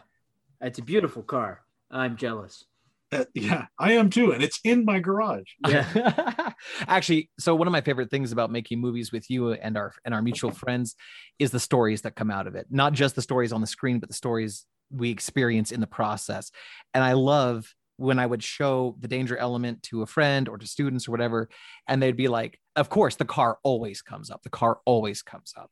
it's a beautiful car. I'm jealous. Uh, yeah, I am too, and it's in my garage. Yeah, [laughs] actually, so one of my favorite things about making movies with you and our and our mutual friends is the stories that come out of it. Not just the stories on the screen, but the stories we experience in the process. And I love when I would show the danger element to a friend or to students or whatever, and they'd be like, "Of course, the car always comes up. The car always comes up,"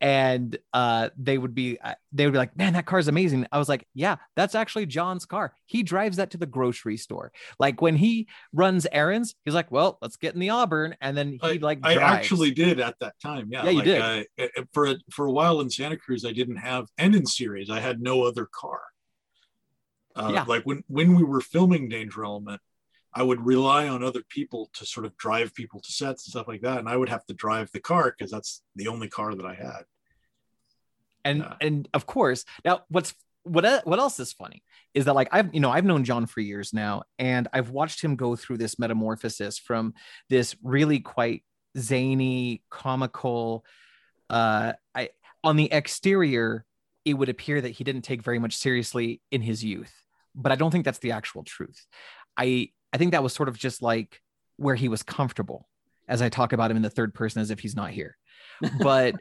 and uh, they would be uh, they would be like, "Man, that car's amazing." I was like, "Yeah, that's actually John's car. He drives that to the grocery store. Like when he runs errands, he's like, "Well, let's get in the Auburn," and then he like. Drives. I actually did at that time. Yeah, yeah, you like, did. Uh, for a, for a while in Santa Cruz, I didn't have, and in series I had no other car. Uh, yeah. Like when when we were filming Danger Element, I would rely on other people to sort of drive people to sets and stuff like that, and I would have to drive the car because that's the only car that I had. And and of course, now what's what what else is funny is that like I've you know I've known John for years now, and I've watched him go through this metamorphosis from this really quite zany, comical. Uh, I on the exterior, it would appear that he didn't take very much seriously in his youth but I don't think that's the actual truth. I I think that was sort of just like where he was comfortable as I talk about him in the third person as if he's not here. [laughs] But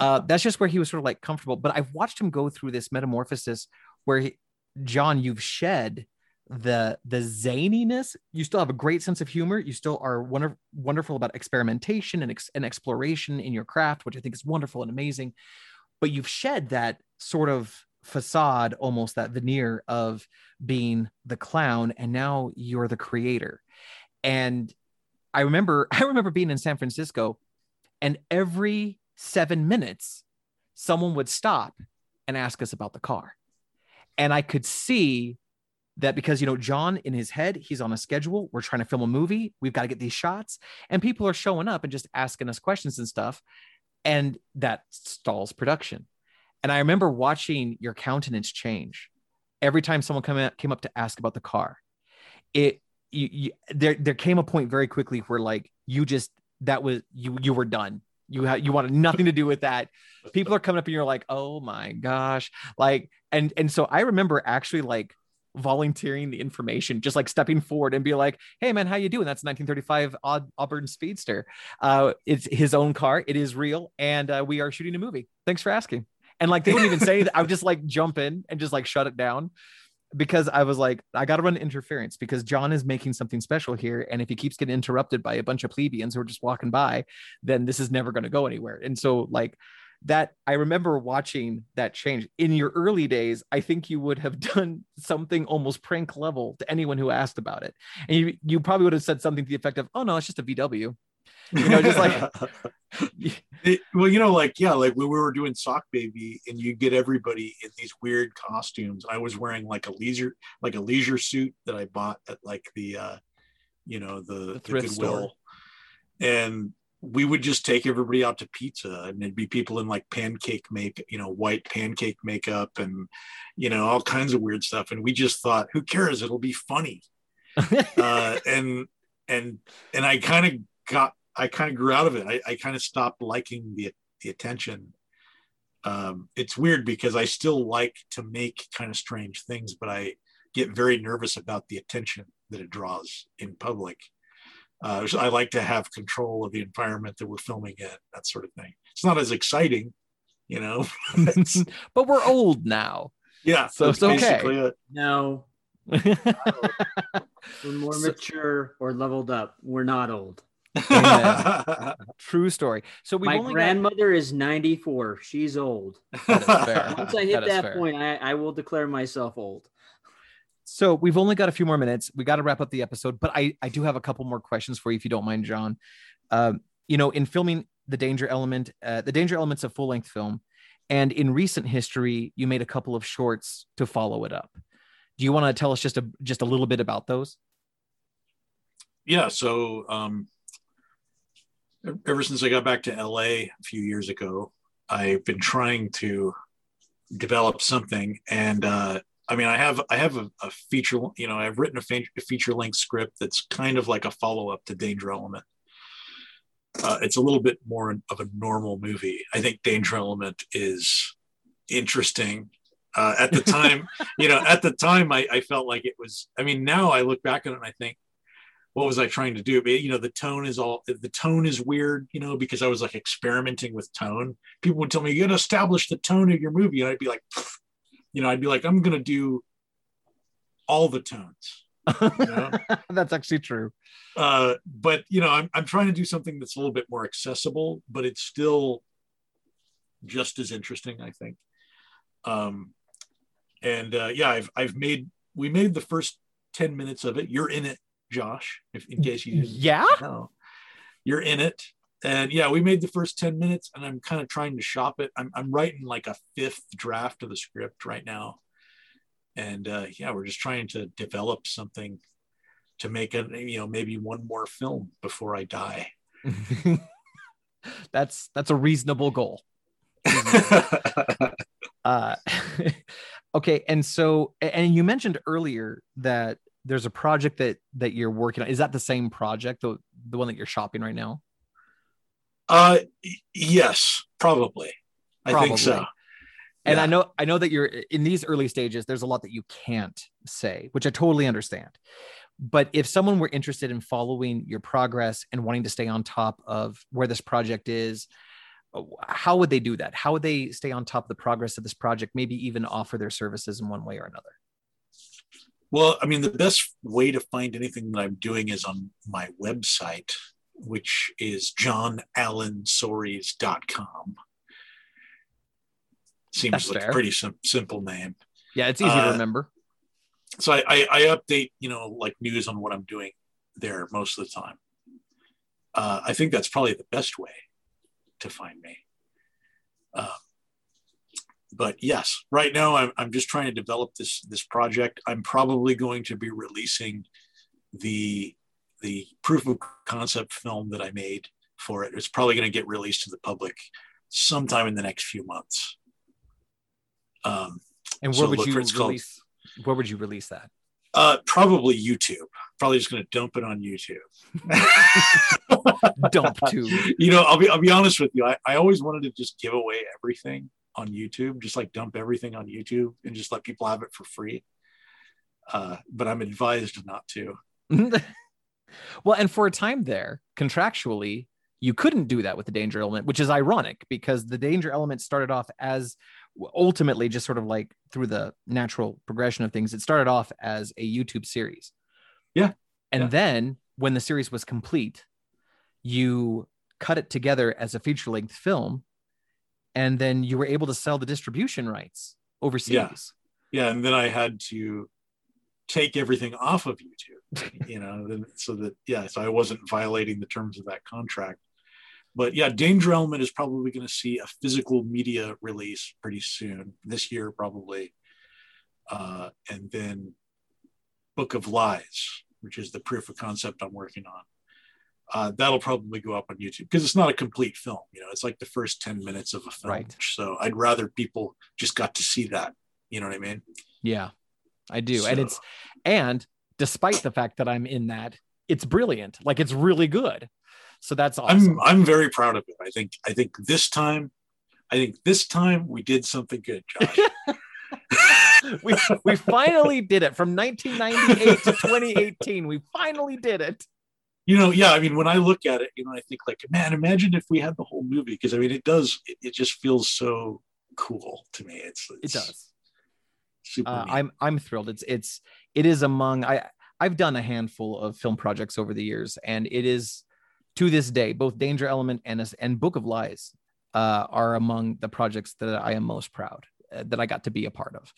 uh, that's just where he was sort of like comfortable. But I've watched him go through this metamorphosis where he, John, you've shed the the zaniness. You still have a great sense of humor. You still are wonder, wonderful about experimentation and, ex, and exploration in your craft, which I think is wonderful and amazing. But you've shed that sort of facade almost that veneer of being the clown and now you're the creator. And i remember [laughs] i remember being in san francisco and every 7 minutes someone would stop and ask us about the car. And i could see that because you know john in his head he's on a schedule we're trying to film a movie we've got to get these shots and people are showing up and just asking us questions and stuff and that stalls production and I remember watching your countenance change every time someone come came up to ask about the car. It you, you, there there came a point very quickly where like you just that was you you were done. You had you wanted nothing to do with that. People are coming up and you're like, oh my gosh, like and and so I remember actually like volunteering the information, just like stepping forward and be like, "Hey, man, how you doing?" That's 1935 Aud- Auburn Speedster. Uh, it's his own car. It is real, and uh, we are shooting a movie. Thanks for asking. And like they wouldn't even say [laughs] that. I would just like jump in and just like shut it down because I was like, I got to run interference because John is making something special here. And if he keeps getting interrupted by a bunch of plebeians who are just walking by, then this is never going to go anywhere. And so, like, that I remember watching that change in your early days. I think you would have [laughs] done something almost prank level to anyone who asked about it. And you, you probably would have said something to the effect of, oh, no, it's just a VW. You know, just like, [laughs] It- well, you know, like yeah, like when we were doing Sock Baby, and you get everybody in these weird costumes. I was wearing like a leisure, like a leisure suit that I bought at like the, uh, you know, the, the thrift Goodwill, store. and we would just take everybody out to pizza, and there'd be people in like pancake make, you know, white pancake makeup, and you know, all kinds of weird stuff. And we just thought, who cares? It'll be funny. [laughs] uh, and and and I kind of got I kind of grew out of it. I, I kind of stopped liking the the attention. Um, it's weird because I still like to make kind of strange things, but I get very nervous about the attention that it draws in public. Uh, so I like to have control of the environment that we're filming in, that sort of thing. It's not as exciting, you know. [laughs] [laughs] But we're old now. yeah, So it's okay. basically it. No, [laughs] we're more So- mature or leveled up. We're not old. [laughs] True story. So we've My only got- grandmother is 94. She's old. That is fair. [laughs] Once I hit That is that, point, I, I will declare myself old. So we've only got a few more minutes. We got to wrap up the episode, but I I do have a couple more questions for you if you don't mind, John. Um, you know, in filming the danger element, uh, the danger elements of full length film, and in recent history, you made a couple of shorts to follow it up. Do you want to tell us just a just a little bit about those? yeah so um ever since i got back to la a few years ago i've been trying to develop something. And uh i mean i have i have a, a feature you know i've written a, fe- a feature length script that's kind of like a follow-up to danger element. Uh, it's a little bit more of a normal movie. I think danger element is interesting. Uh, at the time [laughs] you know at the time I, I felt like it was i mean now i look back on it and i think what was I trying to do? But, you know, the tone is all the tone is weird, you know, because I was like experimenting with tone. People would tell me, you got to establish the tone of your movie. And I'd be like, you know, I'd be like, I'm going to do all the tones. You [laughs] know? That's actually true. uh, but, you know, I'm, I'm trying to do something that's a little bit more accessible, but it's still just as interesting, I think. Um, and uh, yeah, I've, I've made, we made the first 10 minutes of it. You're in it, Josh, if in case you didn't Yeah. no, you're in it. And yeah, we made the first 10 minutes and I'm kind of trying to shop it. I'm, I'm writing like a fifth draft of the script right now. And uh, yeah, we're just trying to develop something to make it, you know, maybe one more film before I die. [laughs] that's that's a reasonable goal. [laughs] Uh, [laughs] okay, and so and you mentioned earlier that there's a project that that you're working on. Is that the same project, the the one that you're shopping right now? uh, yes, probably. I think so. Probably. And I know I know that you're in these early stages. There's a lot that you can't say, which I totally understand. But if someone were interested in following your progress and wanting to stay on top of where this project is, how would they do that? How would they stay on top of the progress of this project? Maybe even offer their services in one way or another. Well, I mean, the best way to find anything that I'm doing is on my website, which is johnallensories.com. Seems That's like fair. a pretty sim- simple name. Yeah, it's easy to Uh, remember. So I, I, I update, you know, like news on what I'm doing there most of the time. Uh, I think that's probably the best way to find me. Um, but yes, right now I'm, I'm just trying to develop this this project. I'm probably going to be releasing the the proof of concept film that I made for it. It's probably going to get released to the public sometime in the next few months. Um, And so where would look you it's called- release? Where would you release that? uh, probably YouTube. Probably just going to dump it on YouTube. [laughs] Dump [laughs] to. you know, I'll be I'll be honest with you. I, I always wanted to just give away everything on YouTube, just like dump everything on YouTube and just let people have it for free. uh, but I'm advised not to. [laughs] well, and for a time there, contractually, you couldn't do that with the danger element, which is ironic because the danger element started off as ultimately just sort of like through the natural progression of things, it started off as a YouTube series. Yeah. And Yeah. then when the series was complete, you cut it together as a feature length film. And then you were able to sell the distribution rights overseas. Yeah, and then I had to take everything off of YouTube, you know, so that yeah, so I wasn't violating the terms of that contract. But yeah, Danger Element is probably going to see a physical media release pretty soon this year, probably, uh, and then Book of Lies, which is the proof of concept I'm working on. Uh, that'll probably go up on YouTube because it's not a complete film. You know, it's like the first 10 minutes of a film. Right. So I'd rather people just got to see that. You know what I mean? Yeah, I do. and it's and despite the fact that I'm in that, it's brilliant. Like it's really good. So that's awesome. I'm I'm very proud of it. I think I think this time, I think this time we did something good, Josh. [laughs] [laughs] we we finally did it from 1998 to 2018. We finally did it. You know, yeah. I mean, when I look at it, you know, I think like, man, imagine if we had the whole movie. Because I mean, it does. It, it just feels so cool to me. It's, It it's does. Super. Uh. I'm I'm thrilled. It's it's it is among I I've done a handful of film projects over the years, and it is to this day both Danger Element and and Book of Lies uh, are among the projects that I am most proud uh, that I got to be a part of.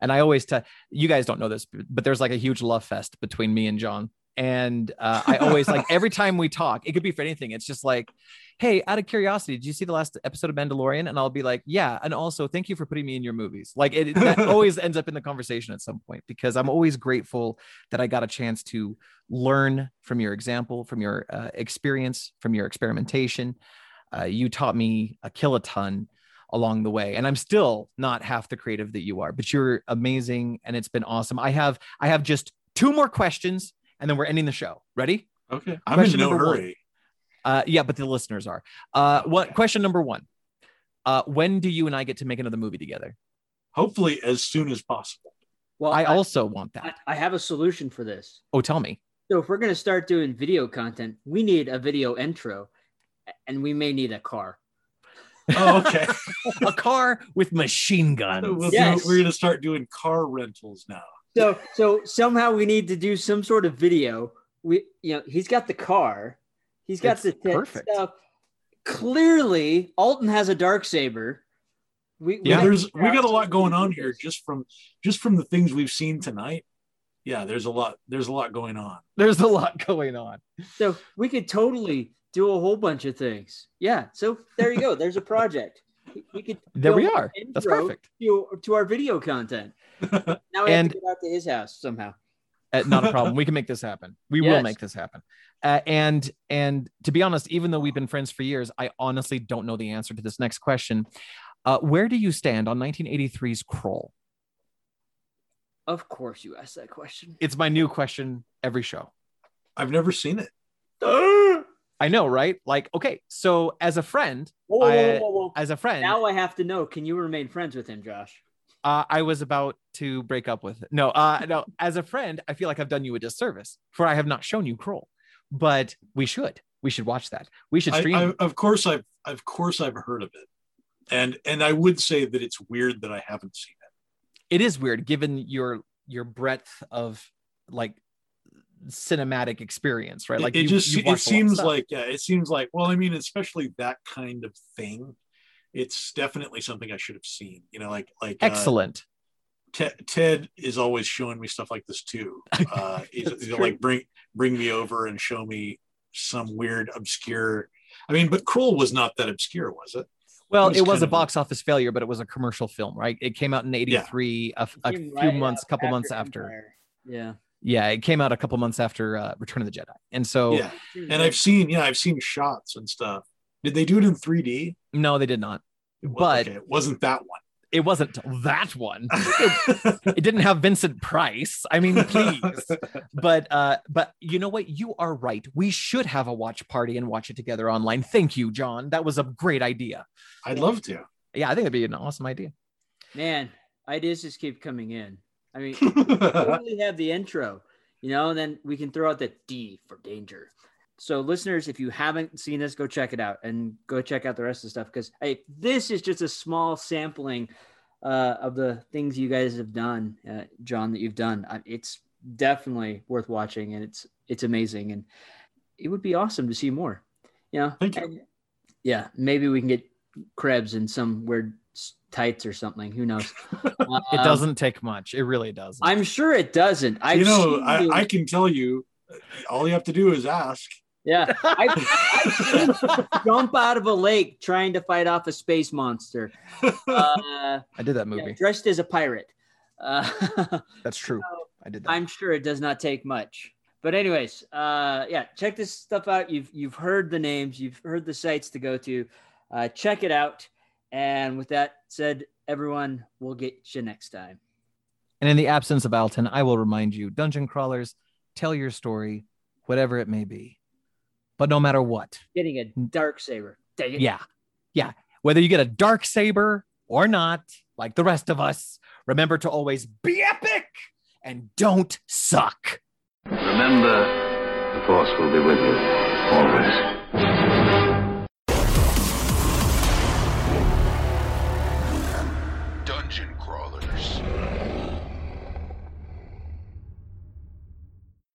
And I always tell you guys don't know this, but there's like a huge love fest between me and John. And uh, I always like every time we talk, it could be for anything. It's just like, hey, out of curiosity, did you see the last episode of Mandalorian? And I'll be like, yeah. And also, thank you for putting me in your movies. Like it that [laughs] always ends up in the conversation at some point because I'm always grateful that I got a chance to learn from your example, from your uh, experience, from your experimentation. Uh, you taught me a kiloton along the way and i'm still not half the creative that you are but you're amazing and it's been awesome i have i have just two more questions and then we're ending the show ready okay. I'm in question no number one. hurry. uh yeah but the listeners are uh what question number one uh when do you and i get to make another movie together Hopefully, as soon as possible. Well, i I, also want that I have a solution for this. oh tell me So if we're gonna start doing video content, we need a video intro, and we may need a car. Oh, okay. [laughs] a car with machine guns We'll do- Yes. we're going to start doing car rentals now. So so somehow we need to do some sort of video. We you know he's got the car, he's got It's the tent perfect. stuff. Clearly, Alton has a dark saber. We, Yeah. we- there's we got a lot going on here just from just from the things we've seen tonight. Yeah, there's a lot there's a lot going on. there's a lot going on So we could totally do a whole bunch of things. Yeah. So there you go. There's a project. We- We could. there we are that's perfect To, to our video content. [laughs] Now we And- have to get out to his house somehow. Uh, not a problem. [laughs] We can make this happen. We will make this happen. Uh, and and to be honest, even though we've been friends for years, I honestly don't know the answer to this next question. Uh, where do you stand on 1983's Krull? Of course, you asked that question. It's my new question every show. I've never seen it. [gasps] [laughs] I know, right? Like, okay, so as a friend, Whoa, whoa, I- whoa, whoa. as a friend, Now I have to know. Can you remain friends with him, Josh? uh, I was about to break up with it. No, uh, no. As a friend, I feel like I've done you a disservice for I have not shown you Krull, but we should. We should watch that. We should I, stream. I, of course I've of course I've heard of it. And and I would say that it's weird that I haven't seen it. it is weird given your your breadth of like cinematic experience, right? Like it, it you- just you've it watched a lot of seems like yeah, it seems like well, I mean, especially that kind of thing. It's definitely something I should have seen. You know, like like uh, excellent. Ted, Ted is always showing me stuff like this too. [laughs] Uh, he's, That's he'll like bring bring me over and show me some weird obscure. I mean, but Krull was not that obscure, was it? well, was it was a of a- box office failure, but it was a commercial film, right? It came out in '83, a, a few right months, up couple months after. Empire. Yeah. Yeah, it came out a couple months after uh, Return of the Jedi, and so yeah, and I've seen yeah, I've seen shots and stuff. Did they do it in 3D? no, they did not. It wa- But okay, it wasn't that one. it wasn't that one. [laughs] one. it didn't have Vincent Price. I mean, please. [laughs] but uh but you know what you are right we should have a watch party and watch it together online thank you john that was a great idea I'd love to. yeah i think that'd be an awesome idea Man, ideas just keep coming in. I mean, [laughs] totally have the intro, you know, and then we can throw out the D for danger. So, listeners, if you haven't seen this, go check it out and go check out the rest of the stuff because hey, this is just a small sampling uh, of the things you guys have done, uh, John, that you've done. It's definitely worth watching, and it's it's amazing, and it would be awesome to see more. You know, Thank you. And, yeah, maybe we can get Krebs in some weird tights or something. Who knows? [laughs] It Um, doesn't take much. It really doesn't. I'm sure it doesn't. I've you know, I, you- I can tell you, all you have to do is ask. yeah, [laughs] I've, I've seen you jump out of a lake trying to fight off a space monster, uh, [laughs] I did that yeah, movie. dressed as a pirate. Uh, That's true. I did that. I'm sure it does not take much. But anyways, uh, yeah, check this stuff out. You've you've heard the names, you've heard the sites to go to. Uh, check it out. And with that said, everyone, we'll get you next time. And in the absence of Alton, I will remind you dungeon crawlers, tell your story, whatever it may be. But no matter what, Getting a dark saber. Dang it. yeah, yeah, whether you get a dark saber or not, like the rest of us, remember to always be epic and don't suck. Remember, the Force will be with you, always.